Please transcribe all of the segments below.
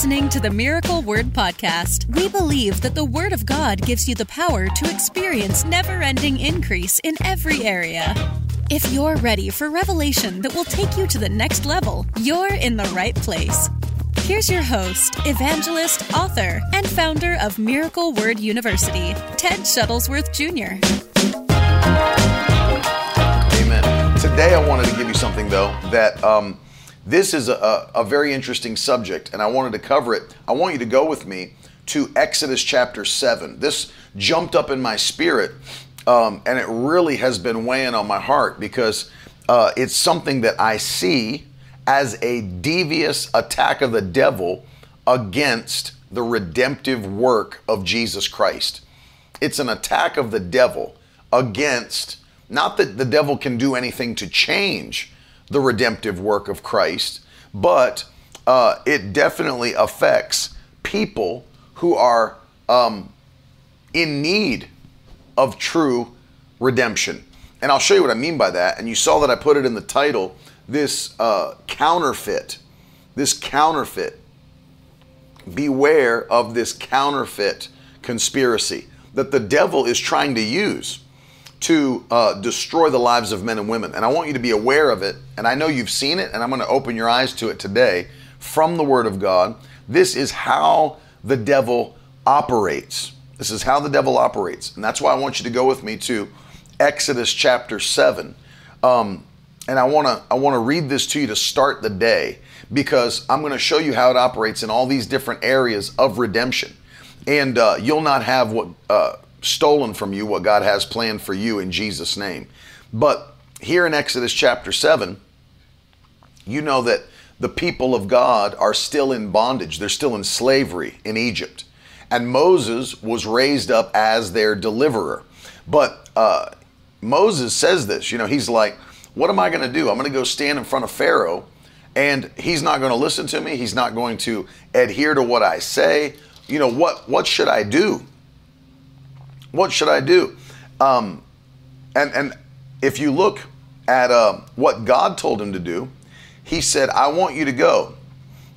listening to the Miracle Word Podcast. We believe that the Word of God gives you the power to experience never ending increase in every area. If you're ready for revelation that will take you to the next level, you're in the right place. Here's your host, evangelist, author, and founder of Miracle Word University, Ted Shuttlesworth Jr. Amen. Today, I wanted to give you something, though, that um, this is a, a, very interesting subject, and I wanted to cover it. I want you to go with me to Exodus chapter 7. This jumped up in my spirit, um, and it really has been weighing on my heart because uh, it's something that I see as a devious attack of the devil against the redemptive work of Jesus Christ. It's an attack of the devil against, not that the devil can do anything to change the redemptive work of Christ, but uh, it definitely affects people who are um, in need of true redemption. And I'll show you what I mean by that. And you saw that I put it in the title this uh, counterfeit, this counterfeit. Beware of this counterfeit conspiracy that the devil is trying to use to uh, destroy the lives of men and women. And I want you to be aware of it. And I know you've seen it, and I'm going to open your eyes to it today from the Word of God. This is how the devil operates. This is how the devil operates. And that's why I want you to go with me to Exodus chapter 7. Um, and I want to I want to read this to you to start the day because I'm going to show you how it operates in all these different areas of redemption, and uh, you'll not have what uh, stolen from you what God has planned for you in Jesus' name. But here in Exodus chapter 7, you know that the people of God are still in bondage. They're still in slavery in Egypt. And Moses was raised up as their deliverer. But uh, Moses says this, you know, he's like, what am I going to do? I'm going to go stand in front of Pharaoh and he's not going to listen to me. He's not going to adhere to what I say. You know, what, what should I do? What should I do? Um, and, and if you look at uh, what God told him to do, he said, I want you to go.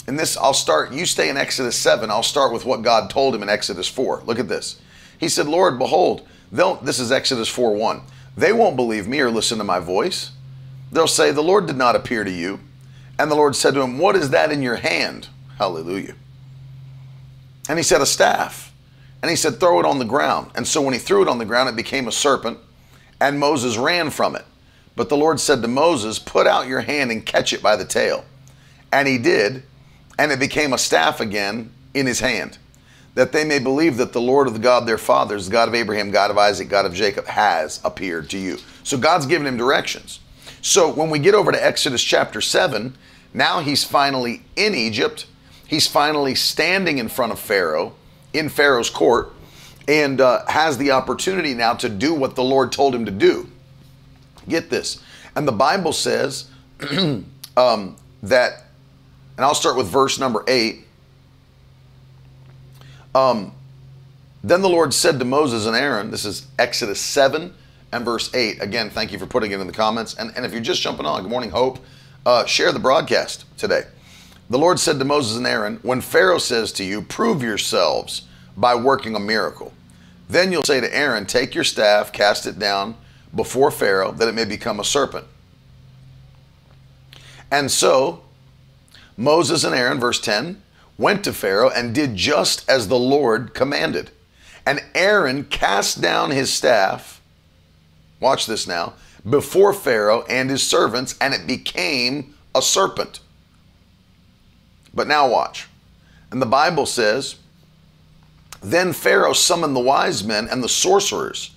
And this, I'll start, you stay in Exodus 7. I'll start with what God told him in Exodus 4. Look at this. He said, Lord, behold, they'll, this is Exodus 4 1. They won't believe me or listen to my voice. They'll say, The Lord did not appear to you. And the Lord said to him, What is that in your hand? Hallelujah. And he said, A staff. And he said, Throw it on the ground. And so when he threw it on the ground, it became a serpent, and Moses ran from it. But the Lord said to Moses, Put out your hand and catch it by the tail. And he did, and it became a staff again in his hand, that they may believe that the Lord of the God their fathers, the God of Abraham, God of Isaac, God of Jacob, has appeared to you. So God's given him directions. So when we get over to Exodus chapter 7, now he's finally in Egypt. He's finally standing in front of Pharaoh, in Pharaoh's court, and uh, has the opportunity now to do what the Lord told him to do. Get this. And the Bible says um, that, and I'll start with verse number 8. Um, then the Lord said to Moses and Aaron, this is Exodus 7, and verse 8. Again, thank you for putting it in the comments. And, and if you're just jumping on, good morning, Hope, uh, share the broadcast today. The Lord said to Moses and Aaron, When Pharaoh says to you, Prove yourselves by working a miracle, then you'll say to Aaron, Take your staff, cast it down before Pharaoh, that it may become a serpent. And so Moses and Aaron, verse 10, went to Pharaoh and did just as the Lord commanded. And Aaron cast down his staff watch this now, before Pharaoh and his servants, and it became a serpent. But now watch. And the Bible says, Then Pharaoh summoned the wise men and the sorcerers,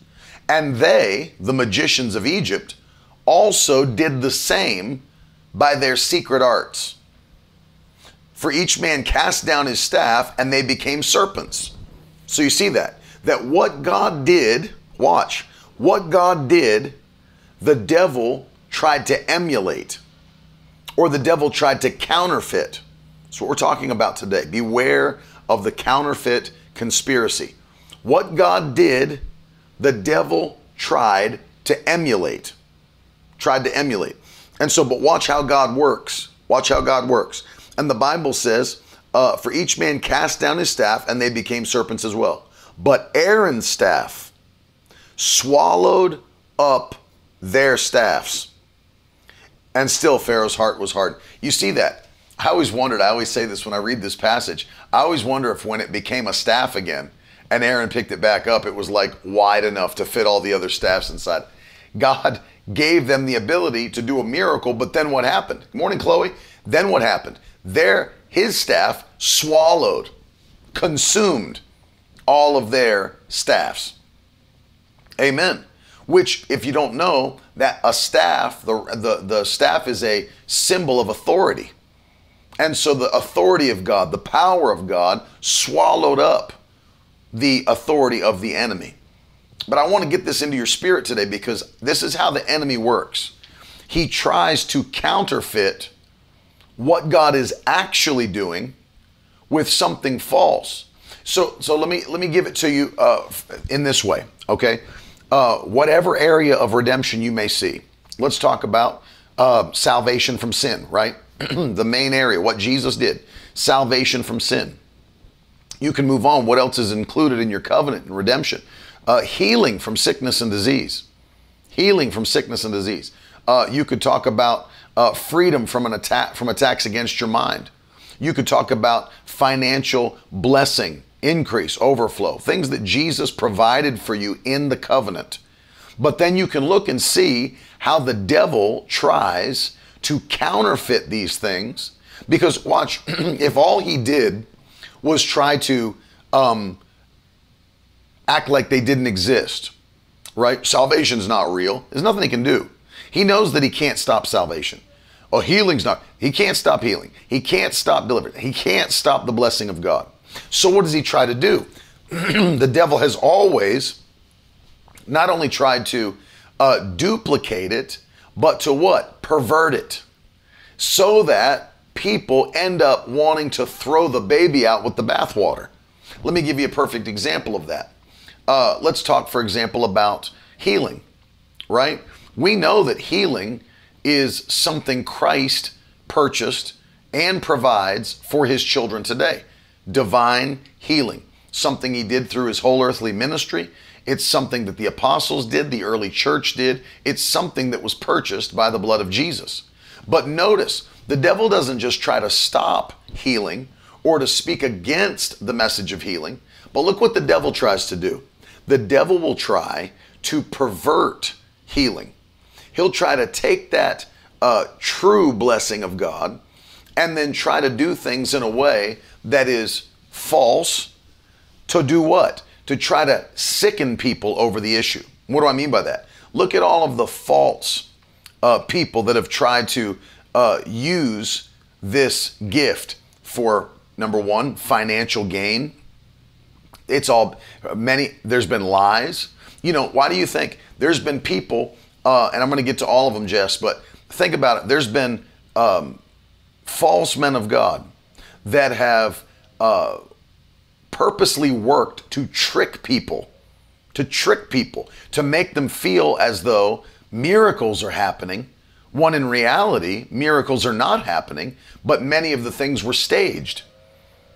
and they, the magicians of Egypt, also did the same by their secret arts. For each man cast down his staff, and they became serpents. So you see that. That what God did, watch, what God did, the devil tried to emulate, or the devil tried to counterfeit. That's what we're talking about today. Beware of the counterfeit conspiracy. What God did, the devil tried to emulate. Tried to emulate. And so, but watch how God works. Watch how God works. And the Bible says, uh, for each man cast down his staff, and they became serpents as well. But Aaron's staff swallowed up their staffs. And still, Pharaoh's heart was hard. You see that? I always wondered, I always say this when I read this passage, I always wonder if when it became a staff again and Aaron picked it back up, it was like wide enough to fit all the other staffs inside. God gave them the ability to do a miracle, but then what happened? Good morning, Chloe. Then what happened? There, his staff swallowed, consumed all of their staffs. Amen. Which, if you don't know, that a staff, the, the, the staff is a symbol of authority. And so the authority of God, the power of God, swallowed up the authority of the enemy. But I want to get this into your spirit today because this is how the enemy works. He tries to counterfeit what God is actually doing with something false. So, so let me let me give it to you uh, in this way, okay? Uh, whatever area of redemption you may see, let's talk about uh, salvation from sin, right? the main area, what Jesus did, salvation from sin. You can move on. What else is included in your covenant and redemption? Uh, healing from sickness and disease. Healing from sickness and disease. Uh, you could talk about uh, freedom from an attack from attacks against your mind. You could talk about financial blessing, increase, overflow, things that Jesus provided for you in the covenant. But then you can look and see how the devil tries to counterfeit these things. Because watch, if all he did was try to um, act like they didn't exist, right? Salvation's not real. There's nothing he can do. He knows that he can't stop salvation. Oh, healing's not. He can't stop healing. He can't stop deliverance. He can't stop the blessing of God. So what does he try to do? the devil has always not only tried to uh, duplicate it, but to what? Pervert it. So that people end up wanting to throw the baby out with the bathwater. Let me give you a perfect example of that. Uh, let's talk, for example, about healing, right? We know that healing is something Christ purchased and provides for his children today. Divine healing, something he did through his whole earthly ministry. It's something that the apostles did, the early church did. It's something that was purchased by the blood of Jesus. But notice, the devil doesn't just try to stop healing or to speak against the message of healing, but look what the devil tries to do. The devil will try to pervert healing. He'll try to take that uh, true blessing of God and then try to do things in a way that is false to do what? To try to sicken people over the issue. What do I mean by that? Look at all of the false uh, people that have tried to uh, use this gift for number one, financial gain. It's all many, there's been lies. You know, why do you think there's been people, uh, and I'm going to get to all of them, Jess, but think about it. There's been um, false men of God that have uh, purposely worked to trick people, to trick people, to make them feel as though miracles are happening. when in reality, miracles are not happening, but many of the things were staged.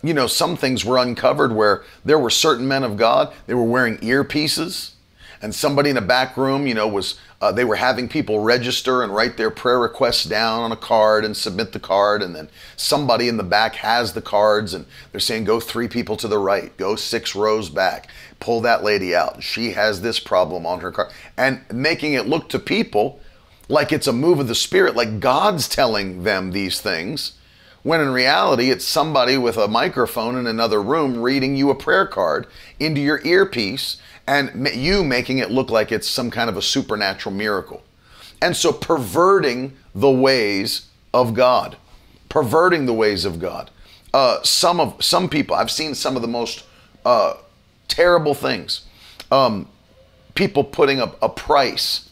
You know, some things were uncovered where there were certain men of God, they were wearing earpieces, and somebody in a back room, you know, was uh, they were having people register and write their prayer requests down on a card and submit the card, and then somebody in the back has the cards, and they're saying, "Go three people to the right, go six rows back, pull that lady out. She has this problem on her card," and making it look to people like it's a move of the Spirit, like God's telling them these things, when in reality it's somebody with a microphone in another room reading you a prayer card into your earpiece and you making it look like it's some kind of a supernatural miracle. And so perverting the ways of God, perverting the ways of God. Uh, some of some people, I've seen some of the most uh, terrible things. Um, people putting a, a price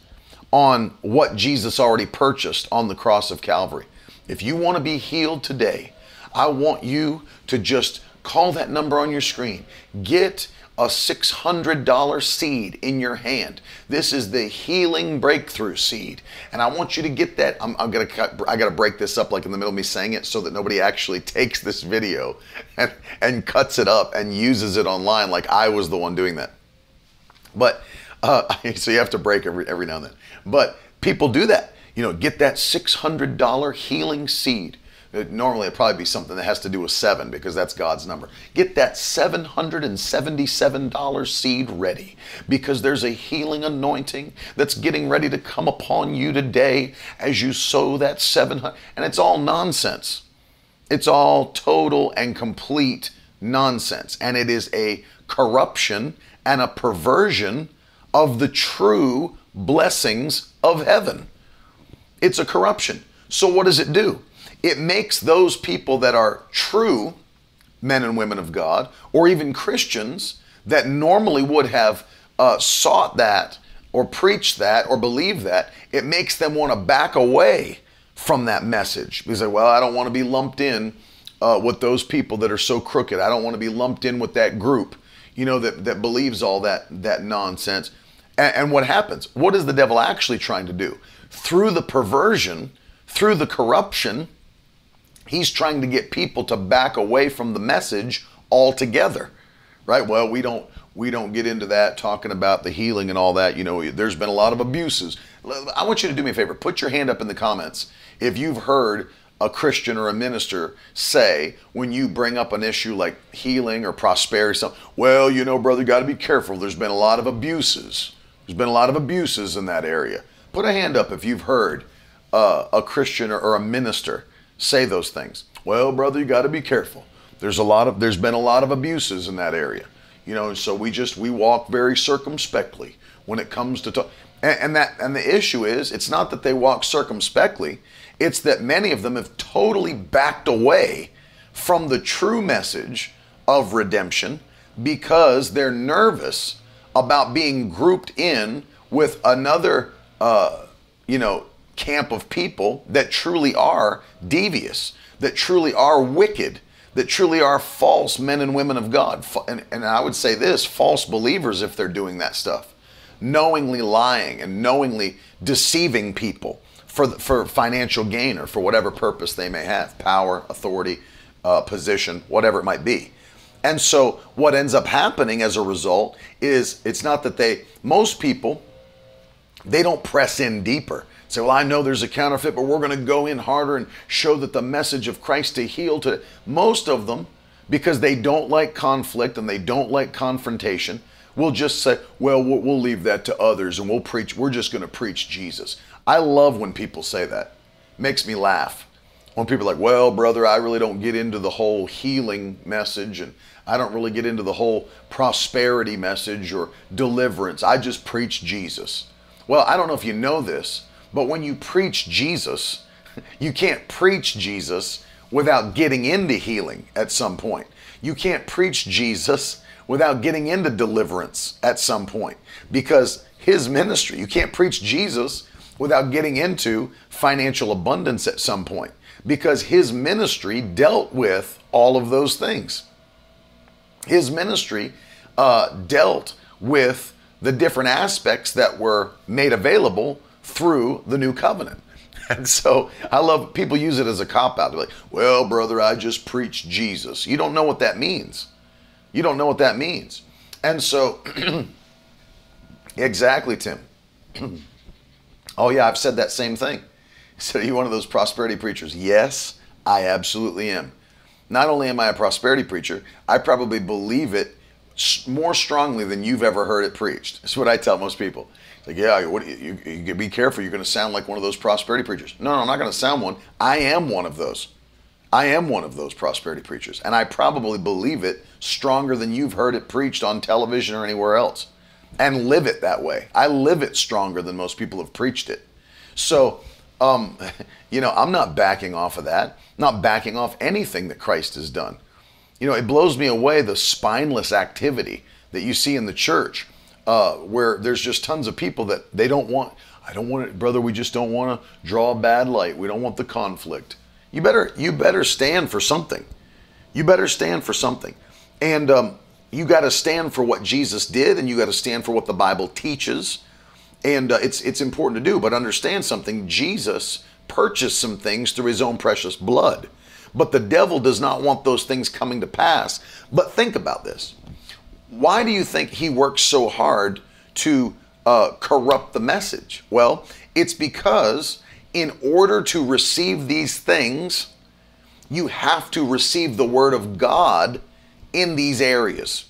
on what Jesus already purchased on the cross of Calvary. If you want to be healed today, I want you to just call that number on your screen. Get a $600 seed in your hand. This is the healing breakthrough seed. And I want you to get that. I'm, I'm to cut, I got to break this up like in the middle of me saying it so that nobody actually takes this video and, and cuts it up and uses it online like I was the one doing that. But, uh, so you have to break every, every now and then. But people do that. You know, get that $600 healing seed Normally, it'd probably be something that has to do with seven because that's God's number. Get that $777 seed ready because there's a healing anointing that's getting ready to come upon you today as you sow that 700. And it's all nonsense. It's all total and complete nonsense. And it is a corruption and a perversion of the true blessings of heaven. It's a corruption. So, what does it do? It makes those people that are true men and women of God, or even Christians that normally would have uh, sought that or preached that or believed that, it makes them want to back away from that message because, well, I don't want to be lumped in uh, with those people that are so crooked. I don't want to be lumped in with that group, you know, that, that believes all that, that nonsense. And, and what happens? What is the devil actually trying to do? Through the perversion, through the corruption, He's trying to get people to back away from the message altogether. Right? Well, we don't we don't get into that talking about the healing and all that. You know, there's been a lot of abuses. I want you to do me a favor. Put your hand up in the comments if you've heard a Christian or a minister say when you bring up an issue like healing or prosperity, something, well, you know, brother, you got to be careful. There's been a lot of abuses. There's been a lot of abuses in that area. Put a hand up if you've heard uh, a Christian or, or a minister say those things. Well, brother, you got to be careful. There's a lot of there's been a lot of abuses in that area. You know, so we just we walk very circumspectly when it comes to talk. And, and that and the issue is it's not that they walk circumspectly, it's that many of them have totally backed away from the true message of redemption because they're nervous about being grouped in with another uh, you know camp of people that truly are devious, that truly are wicked, that truly are false men and women of God. And, and I would say this false believers, if they're doing that stuff, knowingly lying and knowingly deceiving people for, for financial gain or for whatever purpose they may have power, authority, uh, position, whatever it might be. And so, what ends up happening as a result is it's not that they, most people, they don't press in deeper. Say, well, I know there's a counterfeit, but we're going to go in harder and show that the message of Christ to heal to most of them, because they don't like conflict and they don't like confrontation, will just say, well, we'll leave that to others and we'll preach. We're just going to preach Jesus. I love when people say that. Makes me laugh. When people are like, well, brother, I really don't get into the whole healing message and I don't really get into the whole prosperity message or deliverance. I just preach Jesus. Well, I don't know if you know this, but when you preach Jesus, you can't preach Jesus without getting into healing at some point. You can't preach Jesus without getting into deliverance at some point because his ministry, you can't preach Jesus without getting into financial abundance at some point because his ministry dealt with all of those things. His ministry uh, dealt with the different aspects that were made available through the new covenant. And so I love people use it as a cop out. They're like, well, brother, I just preach Jesus. You don't know what that means. You don't know what that means. And so, exactly, Tim. oh, yeah, I've said that same thing. So, you one of those prosperity preachers? Yes, I absolutely am. Not only am I a prosperity preacher, I probably believe it more strongly than you've ever heard it preached. That's what I tell most people. Like, yeah, what, you, you, you be careful. You're going to sound like one of those prosperity preachers. No, no, I'm not going to sound one. I am one of those. I am one of those prosperity preachers. And I probably believe it stronger than you've heard it preached on television or anywhere else. And live it that way. I live it stronger than most people have preached it. So, um, you know, I'm not backing off of that, not backing off anything that Christ has done. You know, it blows me away the spineless activity that you see in the church uh, where there's just tons of people that they don't want. I don't want it, brother. We just don't want to draw a bad light. We don't want the conflict. You better you better stand for something. You better stand for something. And um, you got to stand for what Jesus did and you got to stand for what the Bible teaches. And uh, it's it's important to do, but understand something. Jesus purchased some things through his own precious blood. But the devil does not want those things coming to pass. But think about this. Why do you think he works so hard to uh, corrupt the message? Well, it's because in order to receive these things, you have to receive the word of God in these areas.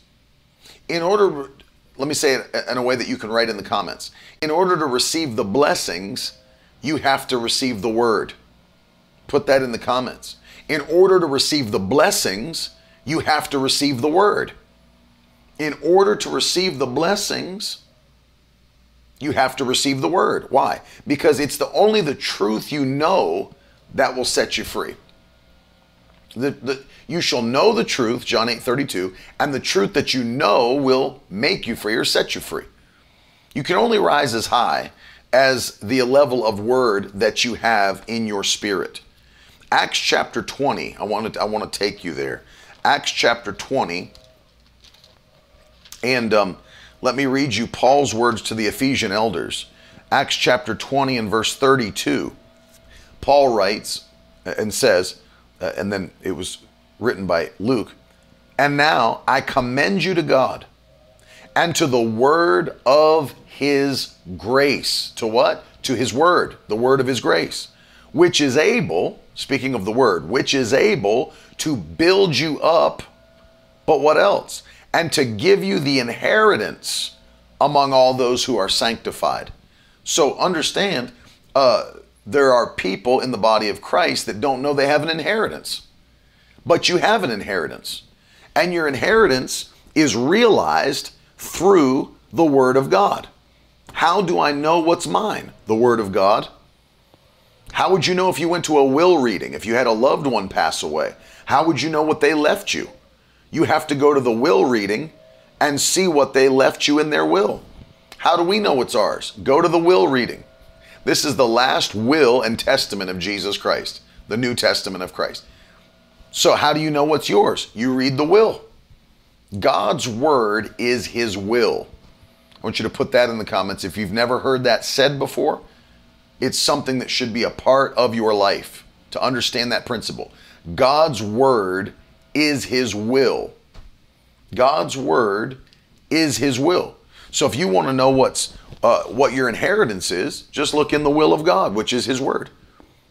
In order, let me say it in a way that you can write in the comments. In order to receive the blessings, you have to receive the word. Put that in the comments. In order to receive the blessings, you have to receive the word. In order to receive the blessings, you have to receive the word. Why? Because it's the only the truth you know that will set you free. The, the, you shall know the truth, John 8 32, and the truth that you know will make you free or set you free. You can only rise as high as the level of word that you have in your spirit. Acts chapter 20, I want to, I want to take you there. Acts chapter 20, and um, let me read you Paul's words to the Ephesian elders. Acts chapter 20 and verse 32. Paul writes and says, uh, and then it was written by Luke, and now I commend you to God and to the word of his grace. To what? To his word, the word of his grace, which is able, speaking of the word, which is able to build you up, but what else? And to give you the inheritance among all those who are sanctified. So understand, uh, there are people in the body of Christ that don't know they have an inheritance. But you have an inheritance. And your inheritance is realized through the Word of God. How do I know what's mine? The Word of God. How would you know if you went to a will reading, if you had a loved one pass away? How would you know what they left you? You have to go to the will reading and see what they left you in their will. How do we know it's ours? Go to the will reading. This is the last will and testament of Jesus Christ, the New Testament of Christ. So, how do you know what's yours? You read the will. God's word is his will. I want you to put that in the comments. If you've never heard that said before, it's something that should be a part of your life to understand that principle. God's word is his will. God's word is his will. So if you want to know what's uh, what your inheritance is, just look in the will of God, which is his word.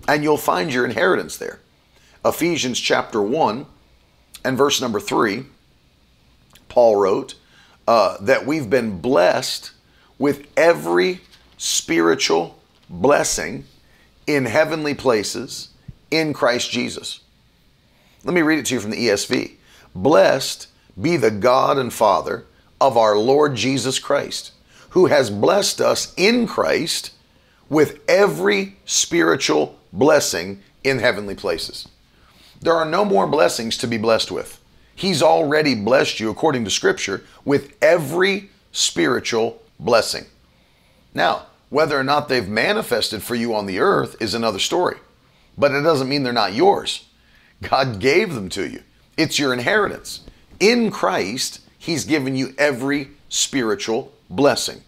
And you'll find your inheritance there. Ephesians chapter 1 and verse number 3, Paul wrote uh, that we've been blessed with every spiritual blessing in heavenly places in Christ Jesus. Let me read it to you from the ESV. Blessed be the God and Father of our Lord Jesus Christ, who has blessed us in Christ with every spiritual blessing in heavenly places. There are no more blessings to be blessed with. He's already blessed you, according to Scripture, with every spiritual blessing. Now, whether or not they've manifested for you on the earth is another story, but it doesn't mean they're not yours. God gave them to you, it's your inheritance. In Christ, He's given you every spiritual blessing.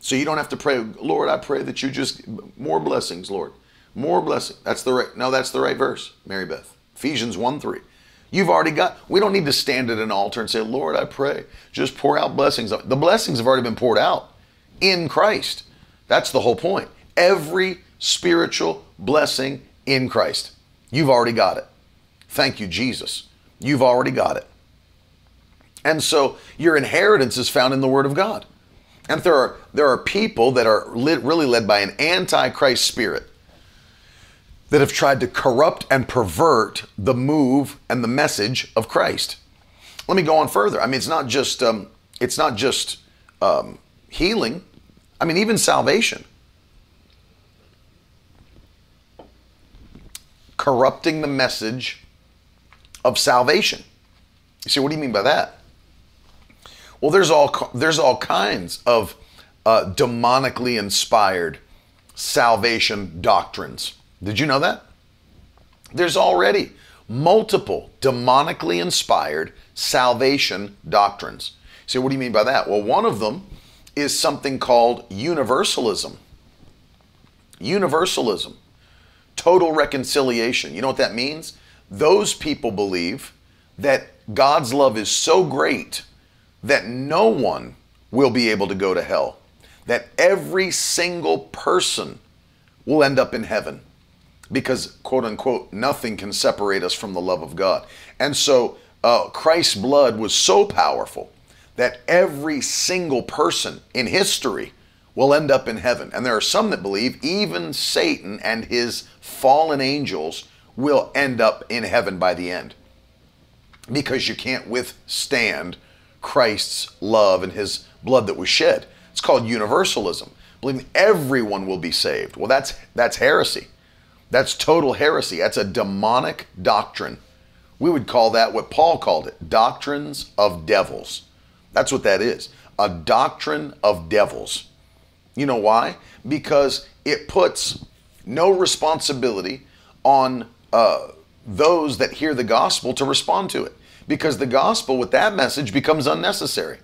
So you don't have to pray, Lord, I pray that you just more blessings, Lord. More blessing. That's the right no, that's the right verse, Mary Beth. Ephesians 1 3. You've already got, we don't need to stand at an altar and say, Lord, I pray, just pour out blessings. The blessings have already been poured out in Christ. That's the whole point. Every spiritual blessing in Christ. You've already got it. Thank you, Jesus. You've already got it. And so your inheritance is found in the Word of God. And there are, there are people that are lit, really led by an antichrist spirit that have tried to corrupt and pervert the move and the message of Christ. Let me go on further. I mean, it's not just um, it's not just um, healing. I mean, even salvation. Corrupting the message of salvation. You see, what do you mean by that? Well, there's all there's all kinds of uh, demonically inspired salvation doctrines. Did you know that? There's already multiple demonically inspired salvation doctrines. So, what do you mean by that? Well, one of them is something called universalism. Universalism, total reconciliation. You know what that means? Those people believe that God's love is so great that no one will be able to go to hell, that every single person will end up in heaven because, quote unquote, nothing can separate us from the love of God. And so uh, Christ's blood was so powerful that every single person in history will end up in heaven. And there are some that believe even Satan and his fallen angels will end up in heaven by the end because you can't withstand Christ's love and his blood that was shed. It's called universalism. Believing everyone will be saved. Well, that's that's heresy. That's total heresy. That's a demonic doctrine. We would call that what Paul called it doctrines of devils. That's what that is a doctrine of devils. You know why? Because it puts no responsibility on uh, those that hear the gospel to respond to it. Because the gospel with that message becomes unnecessary.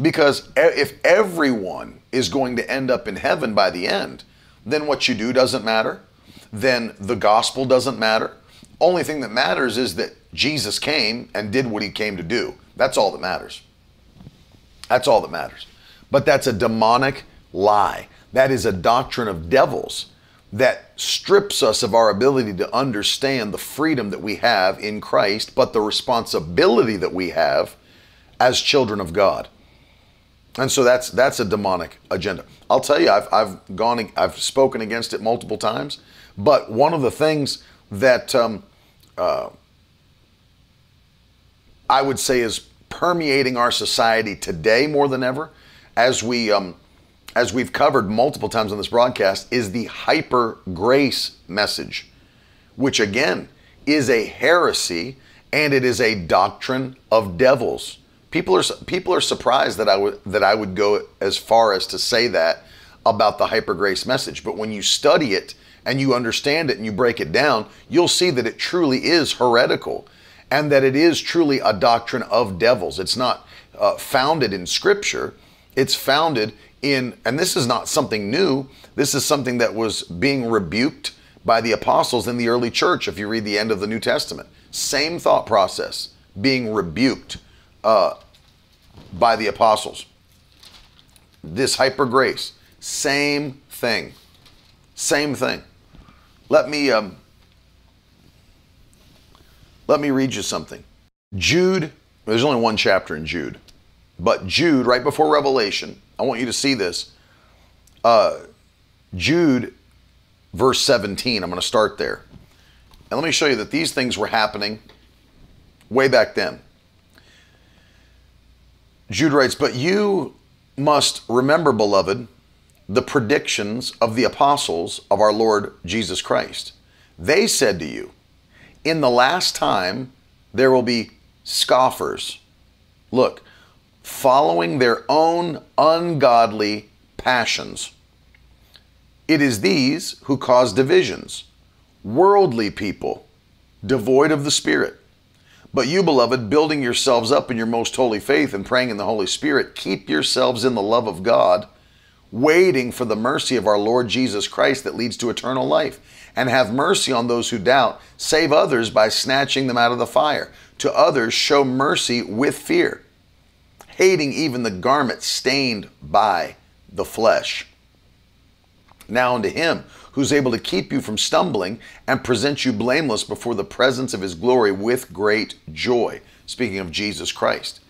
Because if everyone is going to end up in heaven by the end, then what you do doesn't matter then the gospel doesn't matter. Only thing that matters is that Jesus came and did what he came to do. That's all that matters. That's all that matters. But that's a demonic lie. That is a doctrine of devils that strips us of our ability to understand the freedom that we have in Christ, but the responsibility that we have as children of God. And so that's that's a demonic agenda. I'll tell you, I've, I've gone, I've spoken against it multiple times. But one of the things that um, uh, I would say is permeating our society today more than ever, as we um, as we've covered multiple times on this broadcast, is the hyper grace message, which again is a heresy and it is a doctrine of devils. People are people are surprised that I would that I would go as far as to say that about the hyper grace message, but when you study it and you understand it and you break it down, you'll see that it truly is heretical and that it is truly a doctrine of devils. It's not uh, founded in Scripture, it's founded in, and this is not something new, this is something that was being rebuked by the apostles in the early church, if you read the end of the New Testament. Same thought process being rebuked uh, by the apostles. This hyper grace, same thing. Same thing. Let me um, let me read you something. Jude, there's only one chapter in Jude, but Jude, right before Revelation, I want you to see this. Uh, Jude, verse 17, I'm going to start there. And let me show you that these things were happening way back then. Jude writes, But you must remember, beloved, the predictions of the apostles of our Lord Jesus Christ. They said to you, In the last time there will be scoffers. Look, following their own ungodly passions. It is these who cause divisions, worldly people, devoid of the Spirit. But you, beloved, building yourselves up in your most holy faith and praying in the Holy Spirit, keep yourselves in the love of God waiting for the mercy of our Lord Jesus Christ that leads to eternal life. And have mercy on those who doubt. Save others by snatching them out of the fire. To others, show mercy with fear, hating even the garment stained by the flesh. Now unto him who's able to keep you from stumbling and present you blameless before the presence of his glory with great joy. Speaking of Jesus Christ.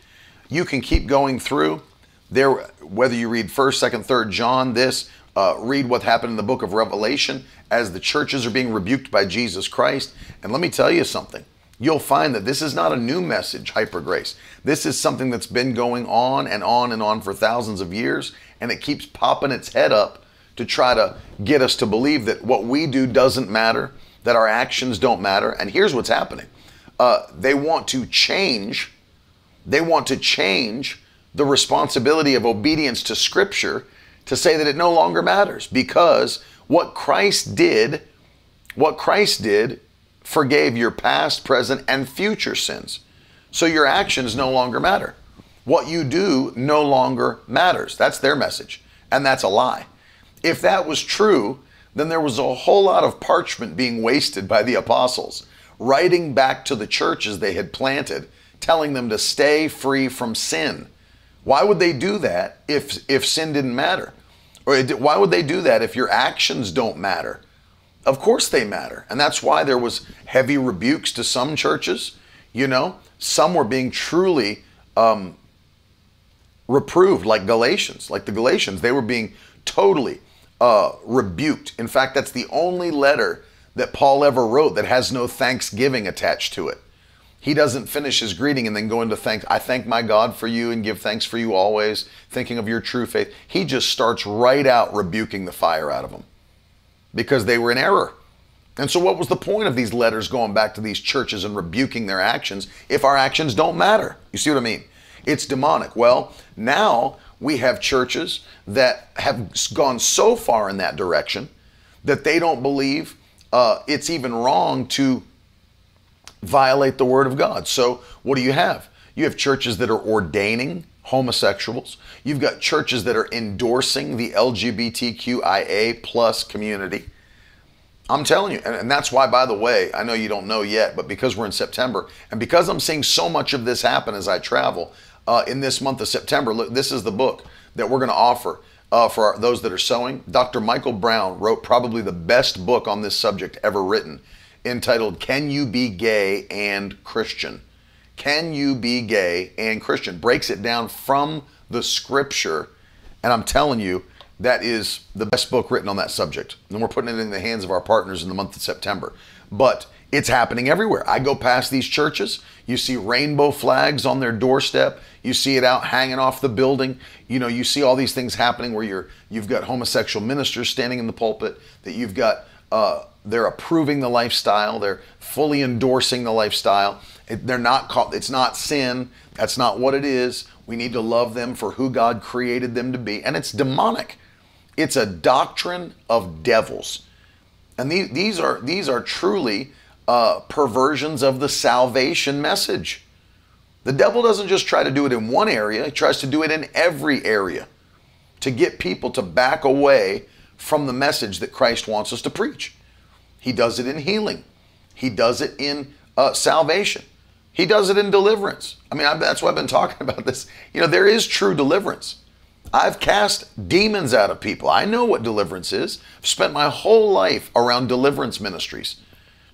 You can keep going through there, whether you read First, Second, Third John, this, uh, read what happened in the book of Revelation as the churches are being rebuked by Jesus Christ. And let me tell you something. You'll find that this is not a new message, hyper grace. This is something that's been going on and on and on for thousands of years, and it keeps popping its head up to try to get us to believe that what we do doesn't matter, that our actions don't matter. And here's what's happening uh, they want to change, they want to change the responsibility of obedience to Scripture to say that it no longer matters because what Christ did, what Christ did, forgave your past, present, and future sins. So your actions no longer matter. What you do no longer matters. That's their message. And that's a lie. If that was true, then there was a whole lot of parchment being wasted by the apostles, writing back to the churches they had planted, telling them to stay free from sin. Why would they do that if, if sin didn't matter? Or why would they do that if your actions don't matter? Of course they matter. And that's why there was heavy rebukes to some churches. You know, some were being truly um, reproved, like Galatians, like the Galatians. They were being totally uh, rebuked. In fact, that's the only letter that Paul ever wrote that has no thanksgiving attached to it. He doesn't finish his greeting and then go into thanks. I thank my God for you and give thanks for you always, thinking of your true faith. He just starts right out rebuking the fire out of them because they were in error. And so, what was the point of these letters going back to these churches and rebuking their actions if our actions don't matter? You see what I mean? It's demonic. Well, now we have churches that have gone so far in that direction that they don't believe uh, it's even wrong to violate the word of God. So, what do you have? You have churches that are ordaining homosexuals. You've got churches that are endorsing the LGBTQIA plus community. I'm telling you, and, that's why, by the way, I know you don't know yet, but because we're in September, and because I'm seeing so much of this happen as I travel, uh, in this month of September. Look, this is the book that we're going to offer uh, for our, those that are sowing. Dr. Michael Brown wrote probably the best book on this subject ever written, entitled Can You Be Gay and Christian? Can You Be Gay and Christian? Breaks it down from the scripture. And I'm telling you, that is the best book written on that subject. And we're putting it in the hands of our partners in the month of September. But it's happening everywhere. I go past these churches, you see rainbow flags on their doorstep, you see it out hanging off the building. You know, you see all these things happening where you're you've got homosexual ministers standing in the pulpit, that you've got uh, they're approving the lifestyle, they're fully endorsing the lifestyle. It, they're not called it's not sin. That's not what it is. We need to love them for who God created them to be. And it's demonic. It's a doctrine of devils. And these, these are these are truly uh, perversions of the salvation message. The devil doesn't just try to do it in one area, he tries to do it in every area to get people to back away from the message that Christ wants us to preach. He does it in healing, he does it in uh, salvation, he does it in deliverance. I mean, I, that's why I've been talking about this. You know, there is true deliverance. I've cast demons out of people. I know what deliverance is. I've spent my whole life around deliverance ministries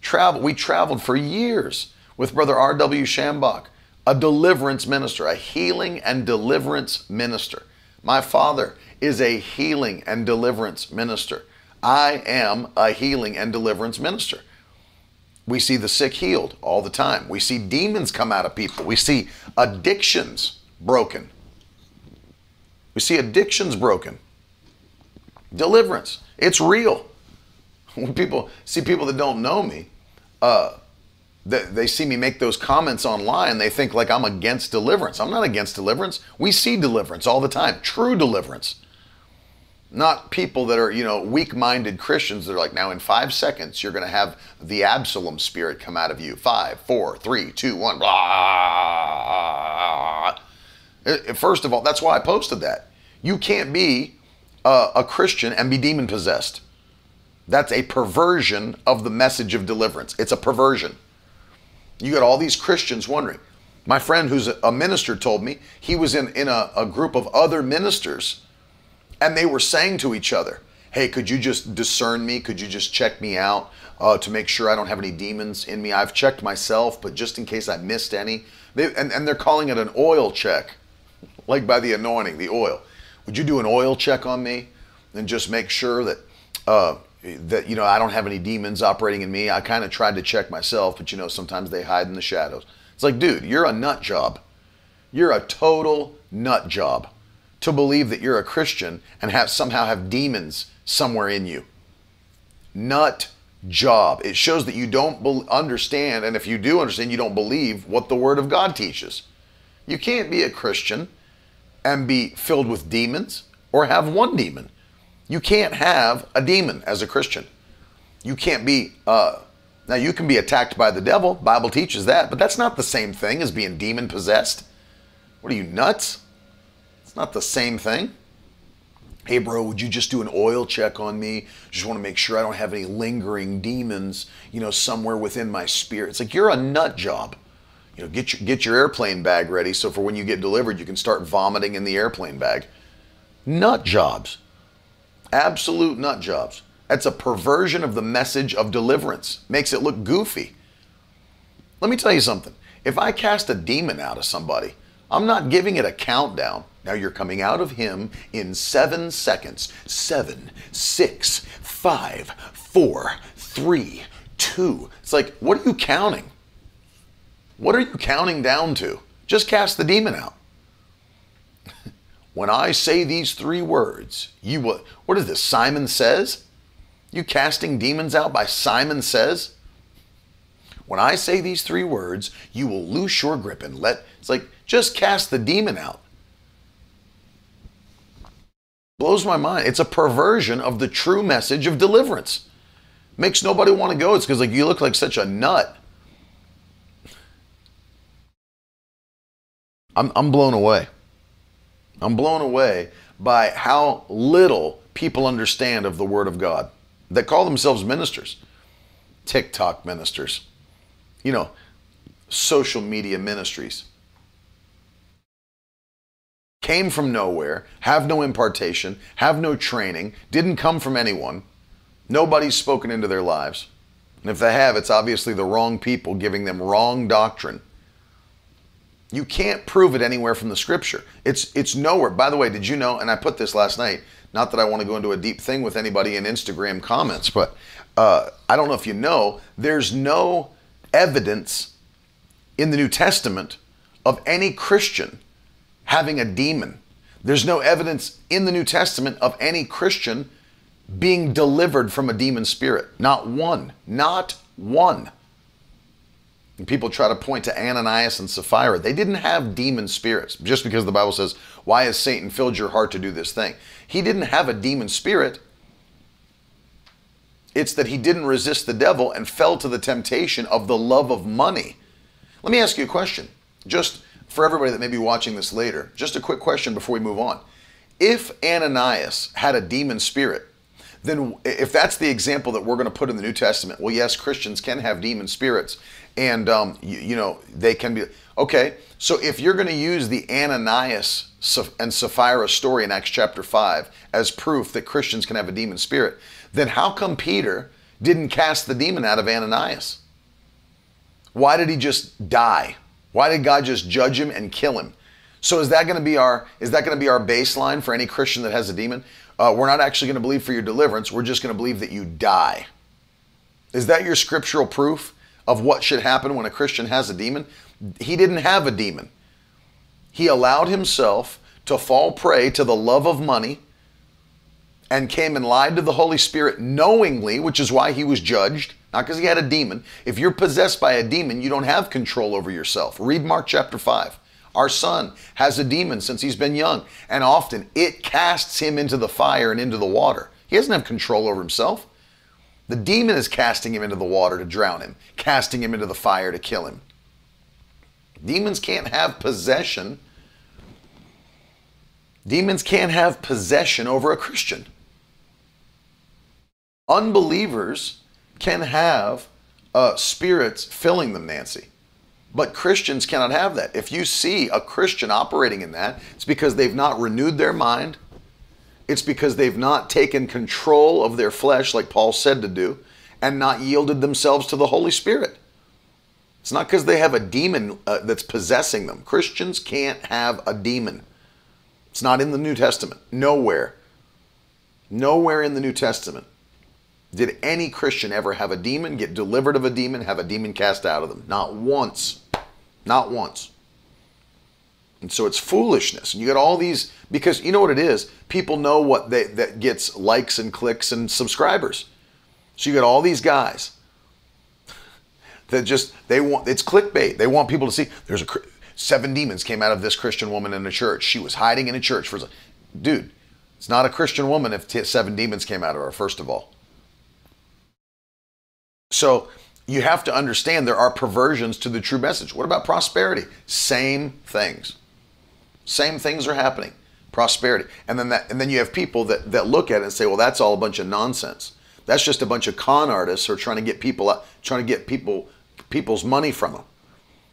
travel. We traveled for years with Brother R.W. Schambach, a deliverance minister, a healing and deliverance minister. My father is a healing and deliverance minister. I am a healing and deliverance minister. We see the sick healed all the time. We see demons come out of people. We see addictions broken. We see addictions broken. Deliverance. It's real. When people see people that don't know me, uh, they, they see me make those comments online, they think like I'm against deliverance. I'm not against deliverance. We see deliverance all the time, true deliverance. Not people that are, you know, weak minded Christians that are like, now in five seconds, you're going to have the Absalom spirit come out of you. Five, four, three, two, one. Blah. First of all, that's why I posted that. You can't be uh, a Christian and be demon possessed. That's a perversion of the message of deliverance. It's a perversion. You got all these Christians wondering. My friend who's a minister told me he was in, in a, a group of other ministers and they were saying to each other, Hey, could you just discern me? Could you just check me out uh, to make sure I don't have any demons in me? I've checked myself, but just in case I missed any. They, and, and they're calling it an oil check, like by the anointing, the oil. Would you do an oil check on me and just make sure that uh, that you know I don't have any demons operating in me. I kind of tried to check myself, but you know sometimes they hide in the shadows. It's like, dude, you're a nut job. You're a total nut job to believe that you're a Christian and have somehow have demons somewhere in you. Nut job. It shows that you don't be- understand, and if you do understand, you don't believe what the Word of God teaches. You can't be a Christian and be filled with demons or have one demon. You can't have a demon as a Christian. You can't be uh, Now you can be attacked by the devil. Bible teaches that, but that's not the same thing as being demon possessed. What are you nuts? It's not the same thing. Hey bro, would you just do an oil check on me? Just want to make sure I don't have any lingering demons, you know, somewhere within my spirit. It's like you're a nut job. You know, get your get your airplane bag ready so for when you get delivered you can start vomiting in the airplane bag. Nut jobs. Absolute nut jobs. That's a perversion of the message of deliverance. Makes it look goofy. Let me tell you something. If I cast a demon out of somebody, I'm not giving it a countdown. Now you're coming out of him in seven seconds. Seven, six, five, four, three, two. It's like, what are you counting? What are you counting down to? Just cast the demon out. when I say these three words, you will. What is this? Simon says? You casting demons out by Simon says? When I say these three words, you will loose your grip and let. It's like, just cast the demon out. Blows my mind. It's a perversion of the true message of deliverance. Makes nobody want to go. It's because like you look like such a nut. I'm, I'm blown away. I'm blown away by how little people understand of the Word of God that call themselves ministers, TikTok ministers, you know, social media ministries. Came from nowhere, have no impartation, have no training, didn't come from anyone. Nobody's spoken into their lives. And if they have, it's obviously the wrong people giving them wrong doctrine. You can't prove it anywhere from the scripture. It's it's nowhere. By the way, did you know? And I put this last night. Not that I want to go into a deep thing with anybody in Instagram comments, but uh, I don't know if you know. There's no evidence in the New Testament of any Christian having a demon. There's no evidence in the New Testament of any Christian being delivered from a demon spirit. Not one. Not one. And people try to point to Ananias and Sapphira. They didn't have demon spirits just because the Bible says, Why has Satan filled your heart to do this thing? He didn't have a demon spirit. It's that he didn't resist the devil and fell to the temptation of the love of money. Let me ask you a question, just for everybody that may be watching this later. Just a quick question before we move on. If Ananias had a demon spirit, then if that's the example that we're going to put in the New Testament, well, yes, Christians can have demon spirits, and um, you, you, know they can be okay. So if you're going to use the Ananias and Sapphira story in Acts chapter five as proof that Christians can have a demon spirit, then how come Peter didn't cast the demon out of Ananias? Why did he just die? Why did God just judge him and kill him? So is that going to be our is that going to be our baseline for any Christian that has a demon? Uh, we're not actually going to believe for your deliverance. We're just going to believe that you die. Is that your scriptural proof of what should happen when a Christian has a demon? He didn't have a demon. He allowed himself to fall prey to the love of money and came and lied to the Holy Spirit knowingly, which is why he was judged, not because he had a demon. If you're possessed by a demon, you don't have control over yourself. Read Mark chapter 5. Our son has a demon since he's been young, and often it casts him into the fire and into the water. He doesn't have control over himself. The demon is casting him into the water to drown him, casting him into the fire to kill him. Demons can't have possession. Demons can't have possession over a Christian. Unbelievers can have uh, spirits filling them, Nancy. But Christians cannot have that. If you see a Christian operating in that, it's because they've not renewed their mind. It's because they've not taken control of their flesh, like Paul said to do, and not yielded themselves to the Holy Spirit. It's not because they have a demon uh, that's possessing them. Christians can't have a demon. It's not in the New Testament. Nowhere. Nowhere in the New Testament did any Christian ever have a demon, get delivered of a demon, have a demon cast out of them. Not once. Not once. And so it's foolishness. And you got all these because you know what it is? People know what they that gets likes and clicks and subscribers. So you got all these guys that just they want it's clickbait. They want people to see there's a seven demons came out of this Christian woman in a church. She was hiding in a church for a dude. It's not a Christian woman if seven demons came out of her first of all. So you have to understand there are perversions to the true message. What about prosperity? Same things. Same things are happening. Prosperity. And then that and then you have people that, that look at it and say, well, that's all a bunch of nonsense. That's just a bunch of con artists who are trying to get people trying to get people people's money from them.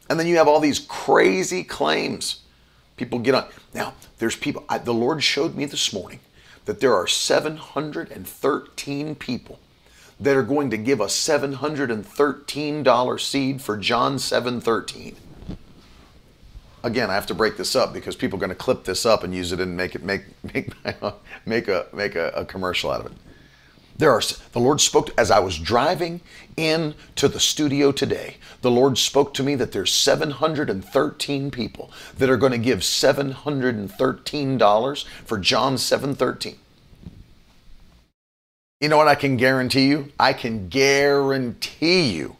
And then you have all these crazy claims. People get on. Now, there's people, I, the Lord showed me this morning that there are 713 people that are going to give a $713 seed for John 7:13. Again, I have to break this up because people are going to clip this up and use it and make it make make make a make a, a commercial out of it. There are the Lord spoke as I was driving in to the studio today. The Lord spoke to me that there's 713 people that are going to give $713 for John 7:13. You know what I can guarantee you? I can guarantee you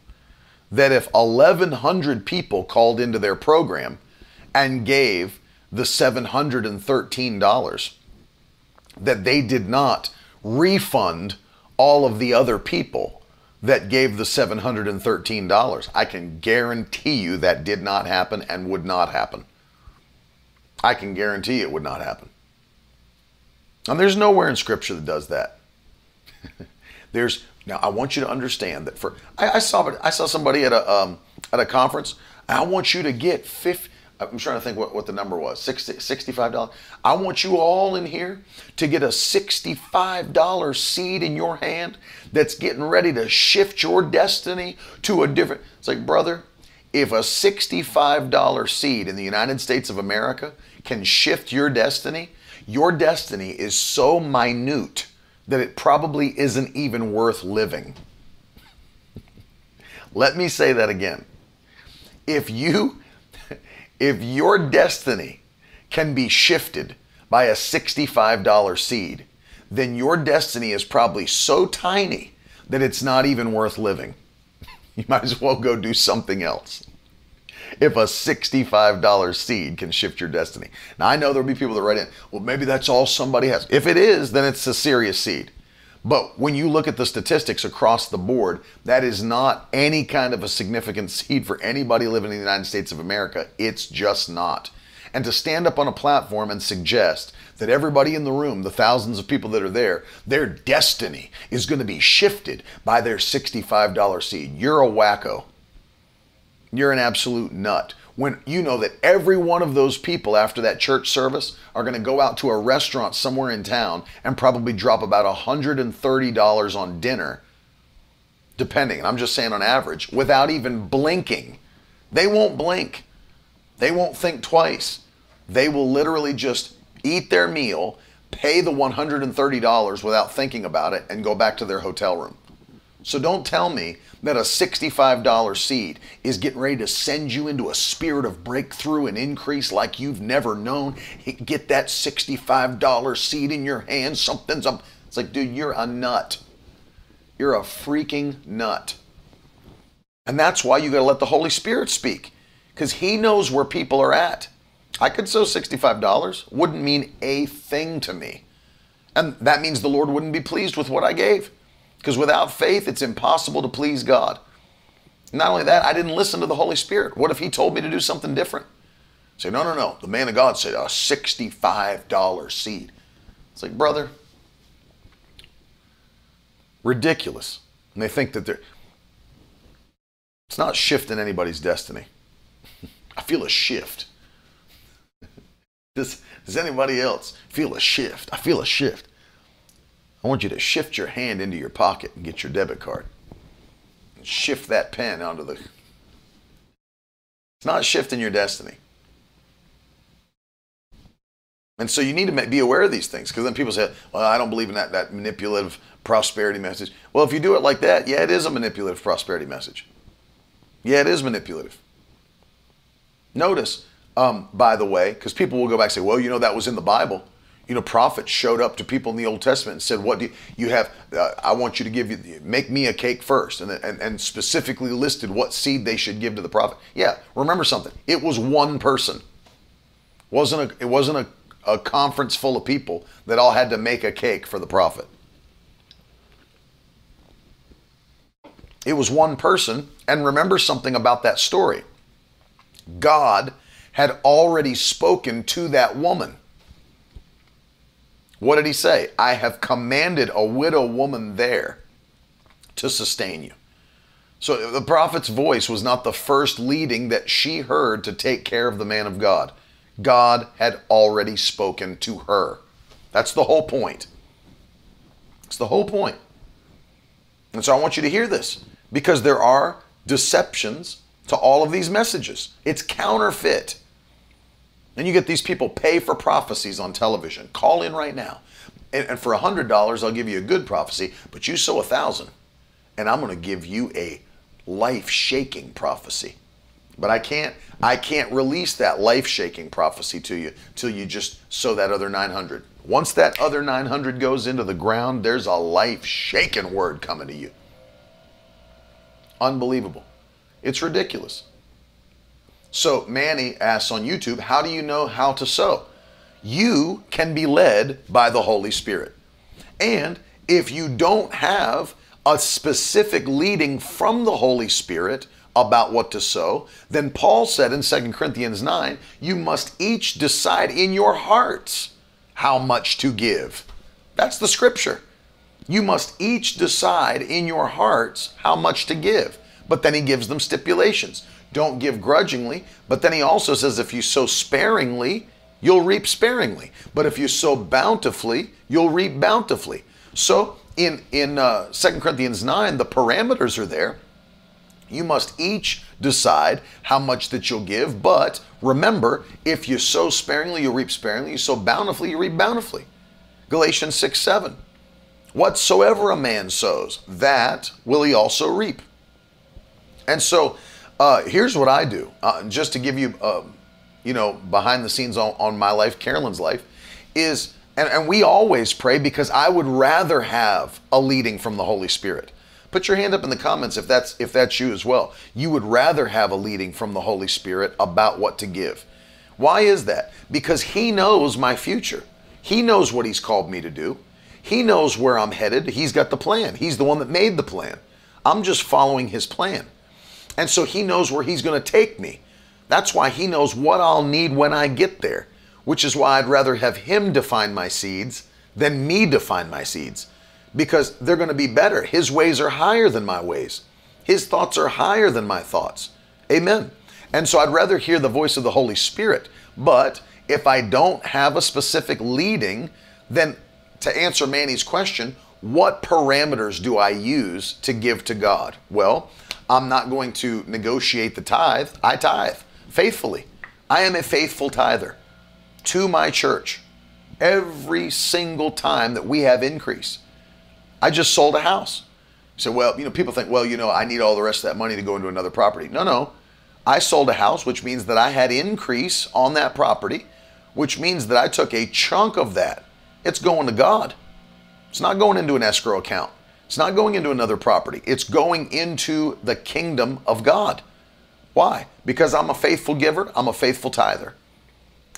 that if 1100 people called into their program and gave the $713 that they did not refund all of the other people that gave the $713. I can guarantee you that did not happen and would not happen. I can guarantee it would not happen. And there's nowhere in Scripture that does that. There's now I want you to understand that for I, I saw I saw somebody at a um, at a conference. I want you to get 50, I'm trying to think what, what the number was 60, $65. I want you all in here to get a $65 seed in your hand that's getting ready to shift your destiny to a different. It's like, brother, if a $65 seed in the United States of America can shift your destiny, your destiny is so minute that it probably isn't even worth living. Let me say that again. If you if your destiny can be shifted by a $65 seed, then your destiny is probably so tiny that it's not even worth living. You might as well go do something else. If a $65 seed can shift your destiny. Now, I know there'll be people that write in, well, maybe that's all somebody has. If it is, then it's a serious seed. But when you look at the statistics across the board, that is not any kind of a significant seed for anybody living in the United States of America. It's just not. And to stand up on a platform and suggest that everybody in the room, the thousands of people that are there, their destiny is going to be shifted by their $65 seed, you're a wacko. You're an absolute nut when you know that every one of those people after that church service are going to go out to a restaurant somewhere in town and probably drop about $130 on dinner, depending, and I'm just saying on average, without even blinking. They won't blink. They won't think twice. They will literally just eat their meal, pay the $130 without thinking about it, and go back to their hotel room. So don't tell me that a $65 seed is getting ready to send you into a spirit of breakthrough and increase like you've never known. Get that $65 seed in your hand. Something's up. It's like, dude, you're a nut. You're a freaking nut. And that's why you got to let the Holy Spirit speak because He knows where people are at. I could sow $65, wouldn't mean a thing to me. And that means the Lord wouldn't be pleased with what I gave. Because without faith, it's impossible to please God. Not only that, I didn't listen to the Holy Spirit. What if He told me to do something different? Say, no, no, no. The man of God said a $65 seed. It's like, brother, ridiculous. And they think that they're, it's not shifting anybody's destiny. I feel a shift. does, does anybody else feel a shift? I feel a shift. I want you to shift your hand into your pocket and get your debit card. And shift that pen onto the. It's not shifting your destiny. And so you need to be aware of these things because then people say, well, I don't believe in that, that manipulative prosperity message. Well, if you do it like that, yeah, it is a manipulative prosperity message. Yeah, it is manipulative. Notice, um, by the way, because people will go back and say, well, you know, that was in the Bible you know, prophets showed up to people in the Old Testament and said, "What do you, you have? Uh, I want you to give you make me a cake first, and, and and specifically listed what seed they should give to the prophet. Yeah, remember something. It was one person. wasn't a, It wasn't a, a conference full of people that all had to make a cake for the prophet. It was one person. And remember something about that story God had already spoken to that woman. What did he say? I have commanded a widow woman there to sustain you. So the prophet's voice was not the first leading that she heard to take care of the man of God. God had already spoken to her. That's the whole point. It's the whole point. And so I want you to hear this because there are deceptions to all of these messages. It's counterfeit. And you get these people pay for prophecies on television. Call in right now. And, and for $100, I'll give you a good prophecy, but you sow a thousand, and I'm going to give you a life-shaking prophecy. But I can't I can't release that life-shaking prophecy to you till you just sow that other 900. Once that other 900 goes into the ground, there's a life-shaking word coming to you. Unbelievable. It's ridiculous. So Manny asks on YouTube, how do you know how to sow? You can be led by the Holy Spirit. And if you don't have a specific leading from the Holy Spirit about what to sow, then Paul said in 2 Corinthians 9, you must each decide in your hearts how much to give. That's the scripture. You must each decide in your hearts how much to give. But then he gives them stipulations. Don't give grudgingly. But then he also says if you sow sparingly, you'll reap sparingly. But if you sow bountifully, you'll reap bountifully. So in in uh, 2 Corinthians 9, the parameters are there. You must each decide how much that you'll give, but remember, if you sow sparingly, you'll reap sparingly. You sow bountifully, you reap bountifully. Galatians 6 7. Whatsoever a man sows, that will he also reap. And so uh, here's what I do, uh, just to give you, uh, you know, behind the scenes on, on my life, Carolyn's life, is and, and we always pray because I would rather have a leading from the Holy Spirit. Put your hand up in the comments if that's if that's you as well. You would rather have a leading from the Holy Spirit about what to give. Why is that? Because he knows my future. He knows what he's called me to do. He knows where I'm headed. He's got the plan. He's the one that made the plan. I'm just following his plan. And so he knows where he's going to take me. That's why he knows what I'll need when I get there which is why I'd rather have him define my seeds than me define my seeds because they're going to be better. His ways are higher than my ways, his thoughts are higher than my thoughts. Amen. And so I'd rather hear the voice of the Holy Spirit. But if I don't have a specific leading, then to answer Manny's question, what parameters do I use to give to God? Well, I'm not going to negotiate the tithe. I tithe faithfully. I am a faithful tither to my church every single time that we have increase. I just sold a house. So, well, you know, people think, well, you know, I need all the rest of that money to go into another property. No, no. I sold a house, which means that I had increase on that property, which means that I took a chunk of that. It's going to God. It's not going into an escrow account. It's not going into another property. It's going into the kingdom of God. Why? Because I'm a faithful giver, I'm a faithful tither.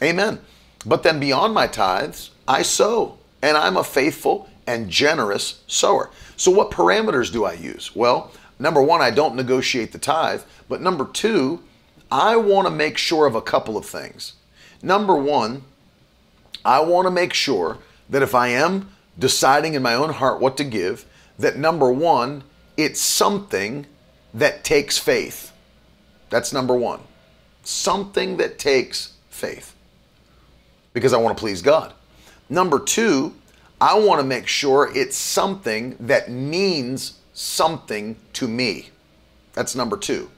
Amen. But then beyond my tithes, I sow, and I'm a faithful and generous sower. So, what parameters do I use? Well, number one, I don't negotiate the tithe, but number two, I want to make sure of a couple of things. Number one, I want to make sure that if I am deciding in my own heart what to give, that number one, it's something that takes faith. That's number one. Something that takes faith because I want to please God. Number two, I want to make sure it's something that means something to me. That's number two.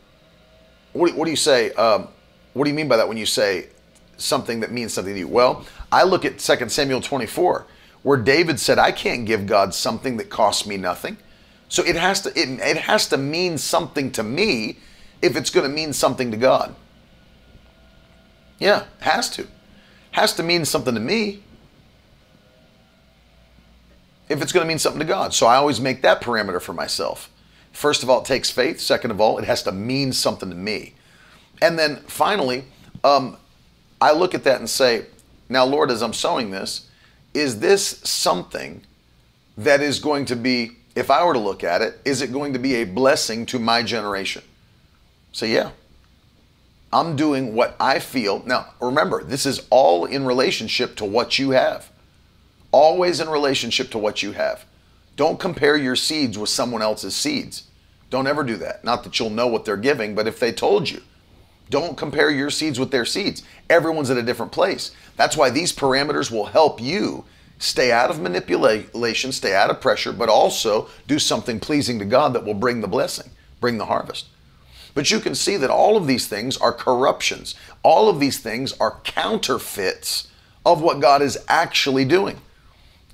What, what do you say? Um, what do you mean by that when you say something that means something to you? Well, I look at 2 Samuel 24, where David said, I can't give God something that costs me nothing. So it has to it, it has to mean something to me if it's going to mean something to God. Yeah, has to has to mean something to me if it's going to mean something to God. So I always make that parameter for myself. First of all, it takes faith. Second of all, it has to mean something to me. And then finally, um, I look at that and say, now, Lord, as I'm sowing this, is this something that is going to be if I were to look at it, is it going to be a blessing to my generation? So, yeah. I'm doing what I feel. Now, remember, this is all in relationship to what you have. Always in relationship to what you have. Don't compare your seeds with someone else's seeds. Don't ever do that. Not that you'll know what they're giving, but if they told you, don't compare your seeds with their seeds. Everyone's at a different place. That's why these parameters will help you stay out of manipulation, stay out of pressure, but also do something pleasing to God that will bring the blessing, bring the harvest. But you can see that all of these things are corruptions. All of these things are counterfeits of what God is actually doing.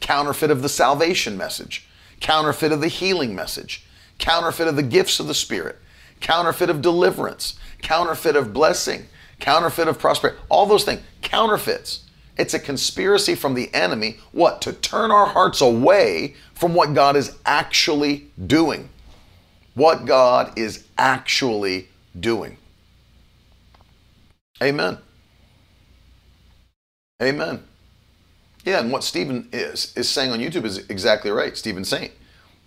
Counterfeit of the salvation message, counterfeit of the healing message, counterfeit of the gifts of the Spirit, counterfeit of deliverance, counterfeit of blessing, counterfeit of prosperity, all those things, counterfeits. It's a conspiracy from the enemy, what? To turn our hearts away from what God is actually doing. What God is actually doing. Amen. Amen. Yeah, and what Stephen is, is saying on YouTube is exactly right. Stephen Saint.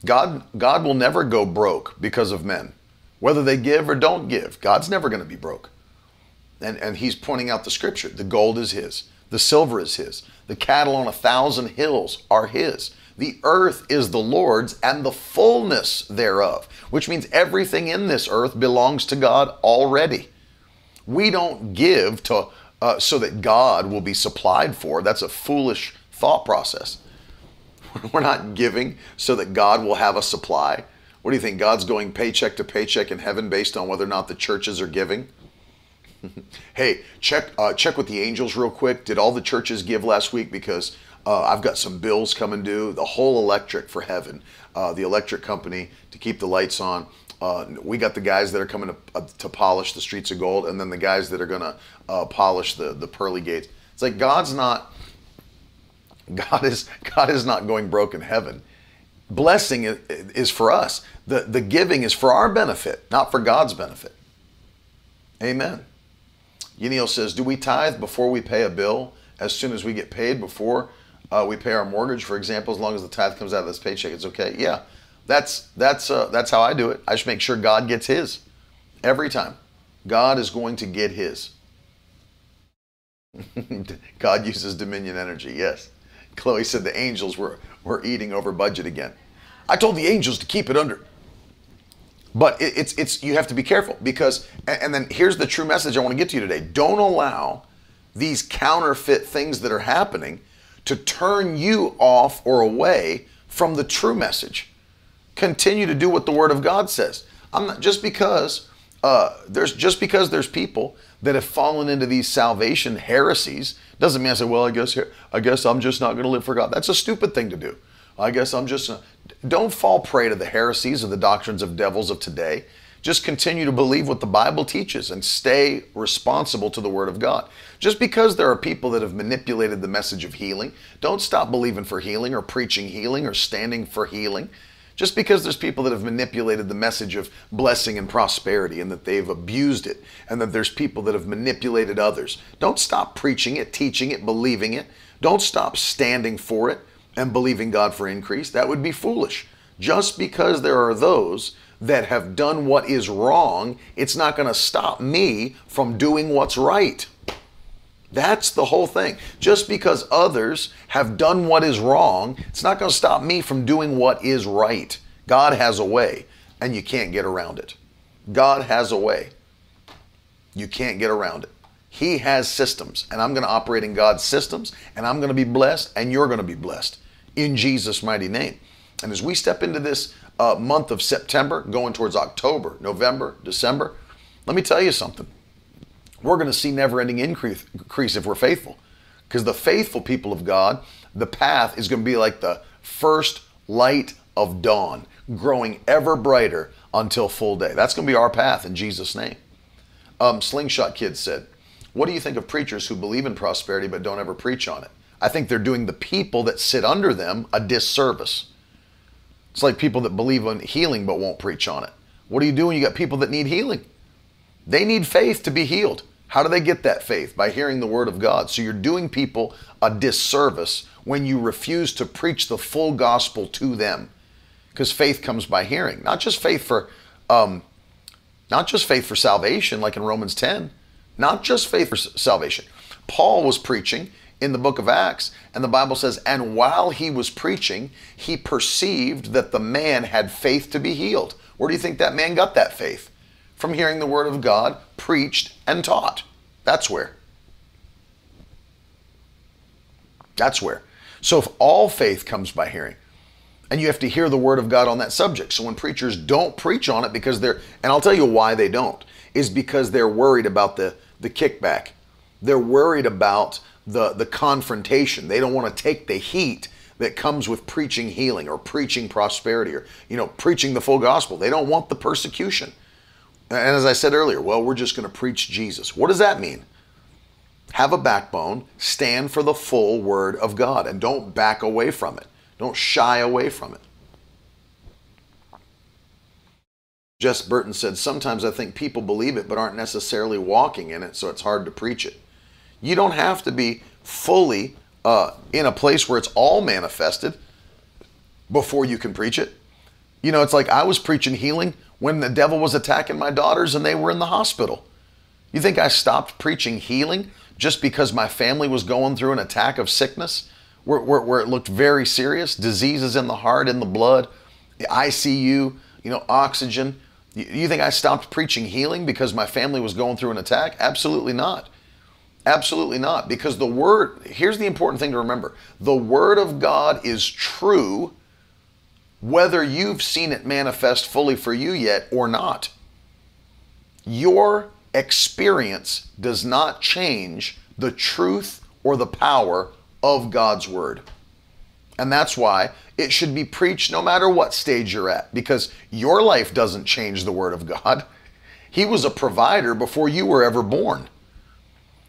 God, God will never go broke because of men. Whether they give or don't give, God's never going to be broke. And, and he's pointing out the scripture. The gold is his. The silver is his. The cattle on a thousand hills are his. The earth is the Lord's and the fullness thereof, which means everything in this earth belongs to God already. We don't give to uh, so that God will be supplied for. That's a foolish thought process. We're not giving so that God will have a supply. What do you think? God's going paycheck to paycheck in heaven based on whether or not the churches are giving? hey, check uh, check with the angels real quick. Did all the churches give last week? Because uh, I've got some bills coming due. The whole electric for heaven, uh, the electric company to keep the lights on. Uh, we got the guys that are coming to, uh, to polish the streets of gold, and then the guys that are going to uh, polish the the pearly gates. It's like God's not. God is God is not going broke in heaven. Blessing is, for us. The the giving is for our benefit, not for God's benefit. Amen. Yaniel says, "Do we tithe before we pay a bill? As soon as we get paid, before uh, we pay our mortgage, for example, as long as the tithe comes out of this paycheck, it's okay." Yeah, that's that's uh, that's how I do it. I just make sure God gets His every time. God is going to get His. God uses dominion energy. Yes. Chloe said the angels were, were eating over budget again. I told the angels to keep it under. But it, it's it's you have to be careful because and then here's the true message I want to get to you today. Don't allow these counterfeit things that are happening to turn you off or away from the true message. Continue to do what the Word of God says. I'm not just because uh, there's just because there's people that have fallen into these salvation heresies doesn't mean I say, well, I guess I guess I'm just not going to live for God. That's a stupid thing to do. I guess I'm just don't fall prey to the heresies of the doctrines of devils of today. Just continue to believe what the Bible teaches and stay responsible to the Word of God. Just because there are people that have manipulated the message of healing, don't stop believing for healing or preaching healing or standing for healing. Just because there's people that have manipulated the message of blessing and prosperity and that they've abused it, and that there's people that have manipulated others, don't stop preaching it, teaching it, believing it. Don't stop standing for it and believing God for increase. That would be foolish. Just because there are those that have done what is wrong, it's not going to stop me from doing what's right. That's the whole thing. Just because others have done what is wrong, it's not going to stop me from doing what is right. God has a way, and you can't get around it. God has a way. You can't get around it. He has systems, and I'm going to operate in God's systems, and I'm going to be blessed, and you're going to be blessed in Jesus' mighty name. And as we step into this uh, month of September, going towards October, November, December, let me tell you something we're going to see never ending increase, increase if we're faithful. Because the faithful people of God, the path is going to be like the first light of dawn, growing ever brighter until full day. That's going to be our path in Jesus' name. Um, Slingshot Kid said, What do you think of preachers who believe in prosperity but don't ever preach on it? I think they're doing the people that sit under them a disservice. It's like people that believe in healing but won't preach on it. What are you doing? You got people that need healing. They need faith to be healed. How do they get that faith? By hearing the word of God. So you're doing people a disservice when you refuse to preach the full gospel to them. because faith comes by hearing. Not just faith for, um, not just faith for salvation, like in Romans 10, not just faith for salvation. Paul was preaching in the book of Acts, and the Bible says, and while he was preaching, he perceived that the man had faith to be healed. Where do you think that man got that faith? From hearing the word of God preached and taught. That's where. That's where. So if all faith comes by hearing, and you have to hear the word of God on that subject. So when preachers don't preach on it because they're, and I'll tell you why they don't, is because they're worried about the, the kickback. They're worried about the, the confrontation. They don't want to take the heat that comes with preaching healing or preaching prosperity or, you know, preaching the full gospel. They don't want the persecution. And as I said earlier, well, we're just going to preach Jesus. What does that mean? Have a backbone, stand for the full word of God, and don't back away from it. Don't shy away from it. Jess Burton said, Sometimes I think people believe it but aren't necessarily walking in it, so it's hard to preach it. You don't have to be fully uh, in a place where it's all manifested before you can preach it. You know, it's like I was preaching healing when the devil was attacking my daughters and they were in the hospital. You think I stopped preaching healing just because my family was going through an attack of sickness where, where, where it looked very serious? Diseases in the heart, in the blood, the ICU, you know, oxygen. You, think I stopped preaching healing because my family was going through an attack? Absolutely not. Absolutely not. Because the word, here's the important thing to remember the word of God is true whether you've seen it manifest fully for you yet or not. Your experience does not change the truth or the power of God's word. And that's why it should be preached no matter what stage you're at, because your life doesn't change the word of God. He was a provider before you were ever born.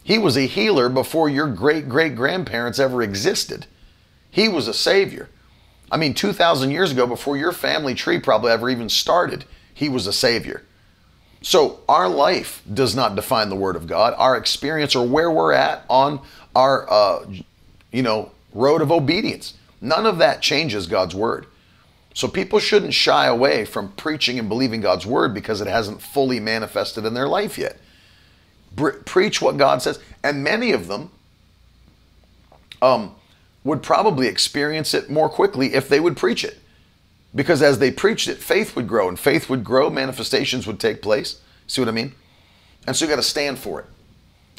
He was a healer before your great great grandparents ever existed. He was a savior. I mean, 2,000 years ago, before your family tree probably ever even started, he was a savior. So our life does not define the Word of God. Our experience or where we're at on our, uh, you know, road of obedience. None of that changes God's Word. So people shouldn't shy away from preaching and believing God's Word because it hasn't fully manifested in their life yet. preach what God says, and many of them um, would probably experience it more quickly if they would preach it. Because as they preached it, faith would grow, and faith would grow, manifestations would take place. See what I mean? And so you got to stand for it.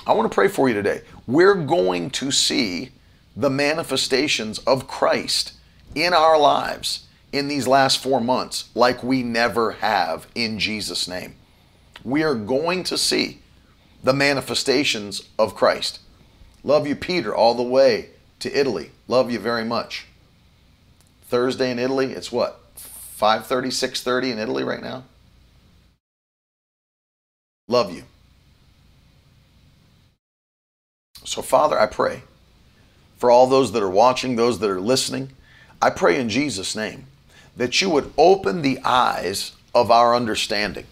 I want to pray for you today. We're going to see the manifestations of Christ in our lives in these last four months like we never have in Jesus' name. We are going to see the manifestations of Christ. Love you, Peter, all the way to Italy. Love you very much. Thursday in Italy, it's what? 5:30, 6:30 in Italy right now. Love you. So Father, I pray for all those that are watching, those that are listening, I pray in Jesus name that you would open the eyes of our understanding.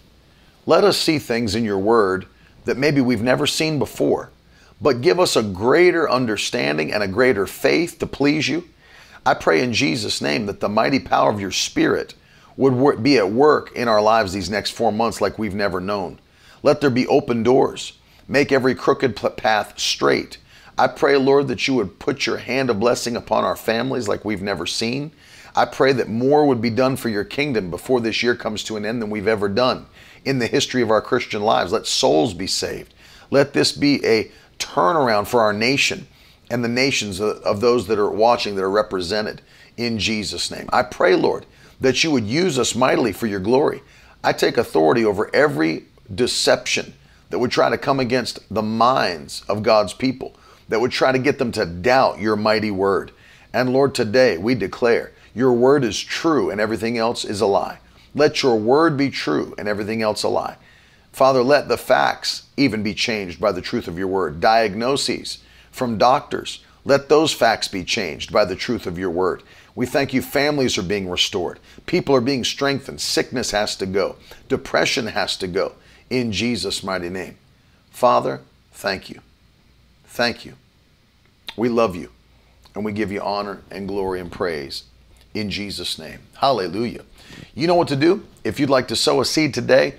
Let us see things in your word that maybe we've never seen before, but give us a greater understanding and a greater faith to please you I pray in Jesus' name that the mighty power of your Spirit would be at work in our lives these next four months like we've never known. Let there be open doors. Make every crooked path straight. I pray, Lord, that you would put your hand of blessing upon our families like we've never seen. I pray that more would be done for your kingdom before this year comes to an end than we've ever done in the history of our Christian lives. Let souls be saved. Let this be a turnaround for our nation and the nations of those that are watching that are represented in Jesus' name. I pray, Lord, that you would use us mightily for your glory. I take authority over every deception that would try to come against the minds of God's people, that would try to get them to doubt your mighty word. And Lord, today we declare your word is true and everything else is a lie. Let your word be true and everything else a lie. Father, let the facts even be changed by the truth of your word. Diagnoses from doctors. Let those facts be changed by the truth of your word. We thank you, families are being restored. People are being strengthened. Sickness has to go. Depression has to go. In Jesus' mighty name. Father, thank you. Thank you. We love you and we give you honor and glory and praise. in Jesus' name. Hallelujah. You know what to do? If you'd like to sow a seed today,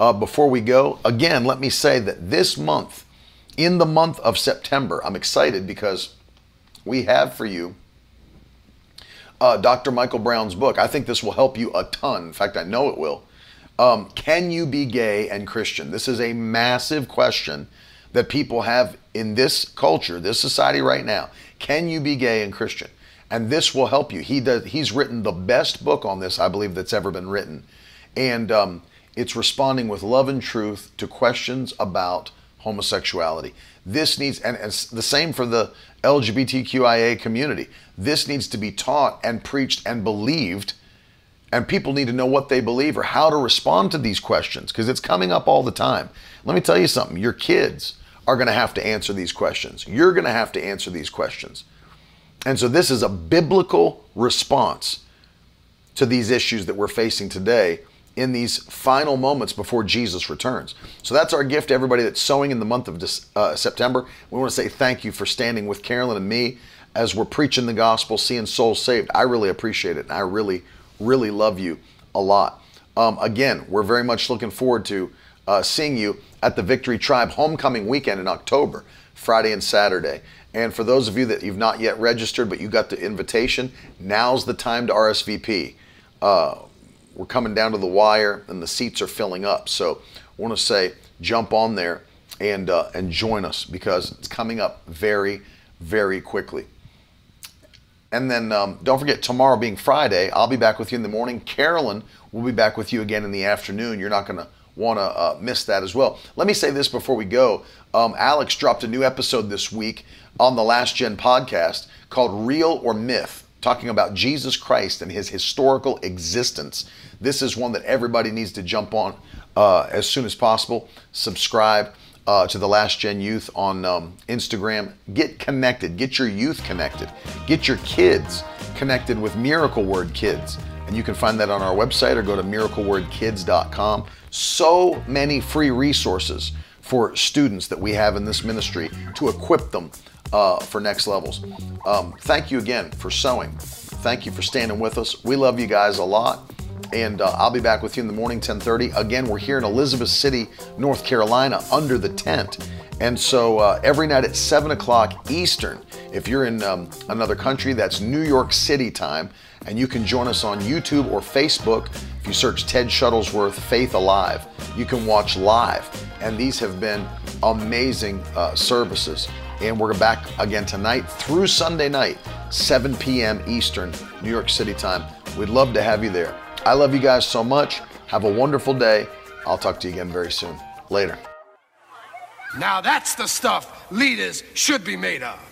uh, before we go, again, let me say that this month, in the month of September, I'm excited because we have for you uh, Dr. Michael Brown's book. I think this will help you a ton. In fact, I know it will. Um, can you be gay and Christian? This is a massive question that people have in this culture, this society right now. Can you be gay and Christian? And this will help you. He does. He's written the best book on this, I believe, that's ever been written, and um, it's responding with love and truth to questions about homosexuality. This needs, and it's the same for the LGBTQIA community. This needs to be taught and preached and believed, and people need to know what they believe or how to respond to these questions because it's coming up all the time. Let me tell you something your kids are going to have to answer these questions. You're going to have to answer these questions. And so, this is a biblical response to these issues that we're facing today in these final moments before Jesus returns. So that's our gift to everybody that's sowing in the month of uh, September. We want to say thank you for standing with Carolyn and me as we're preaching the gospel, seeing souls saved. I really appreciate it, and I really, really love you a lot. Um, again, we're very much looking forward to uh, seeing you at the Victory Tribe Homecoming Weekend in October, Friday and Saturday. And for those of you that you've not yet registered, but you got the invitation, now's the time to RSVP. Uh, we're coming down to the wire and the seats are filling up. So I want to say jump on there and, uh, and join us because it's coming up very, very quickly. And then um, don't forget, tomorrow being Friday, I'll be back with you in the morning. Carolyn will be back with you again in the afternoon. You're not going to want to uh, miss that as well. Let me say this before we go. Um, Alex dropped a new episode this week on the Last Gen podcast called Real or Myth, talking about Jesus Christ and his historical existence. This is one that everybody needs to jump on uh, as soon as possible. Subscribe. Uh, to the Last Gen Youth on um, Instagram. Get connected. Get your youth connected. Get your kids connected with Miracle Word Kids. And you can find that on our website or go to miraclewordkids.com. So many free resources for students that we have in this ministry to equip them uh, for next levels. Um, thank you again for sowing. Thank you for standing with us. We love you guys a lot. And uh, I'll be back with you in the morning, 1030. Again, we're here in Elizabeth City, North Carolina, under the tent. And so uh, every night at 7 o'clock Eastern, if you're in um, another country, that's New York City time. And you can join us on YouTube or Facebook. If you search Ted Shuttlesworth Faith Alive, you can watch live. And these have been amazing uh, services. And we're back again tonight through Sunday night, 7 p.m. Eastern, New York City time. We'd love to have you there. I love you guys so much. Have a wonderful day. I'll talk to you again very soon. Later. Now that's the stuff leaders should be made of.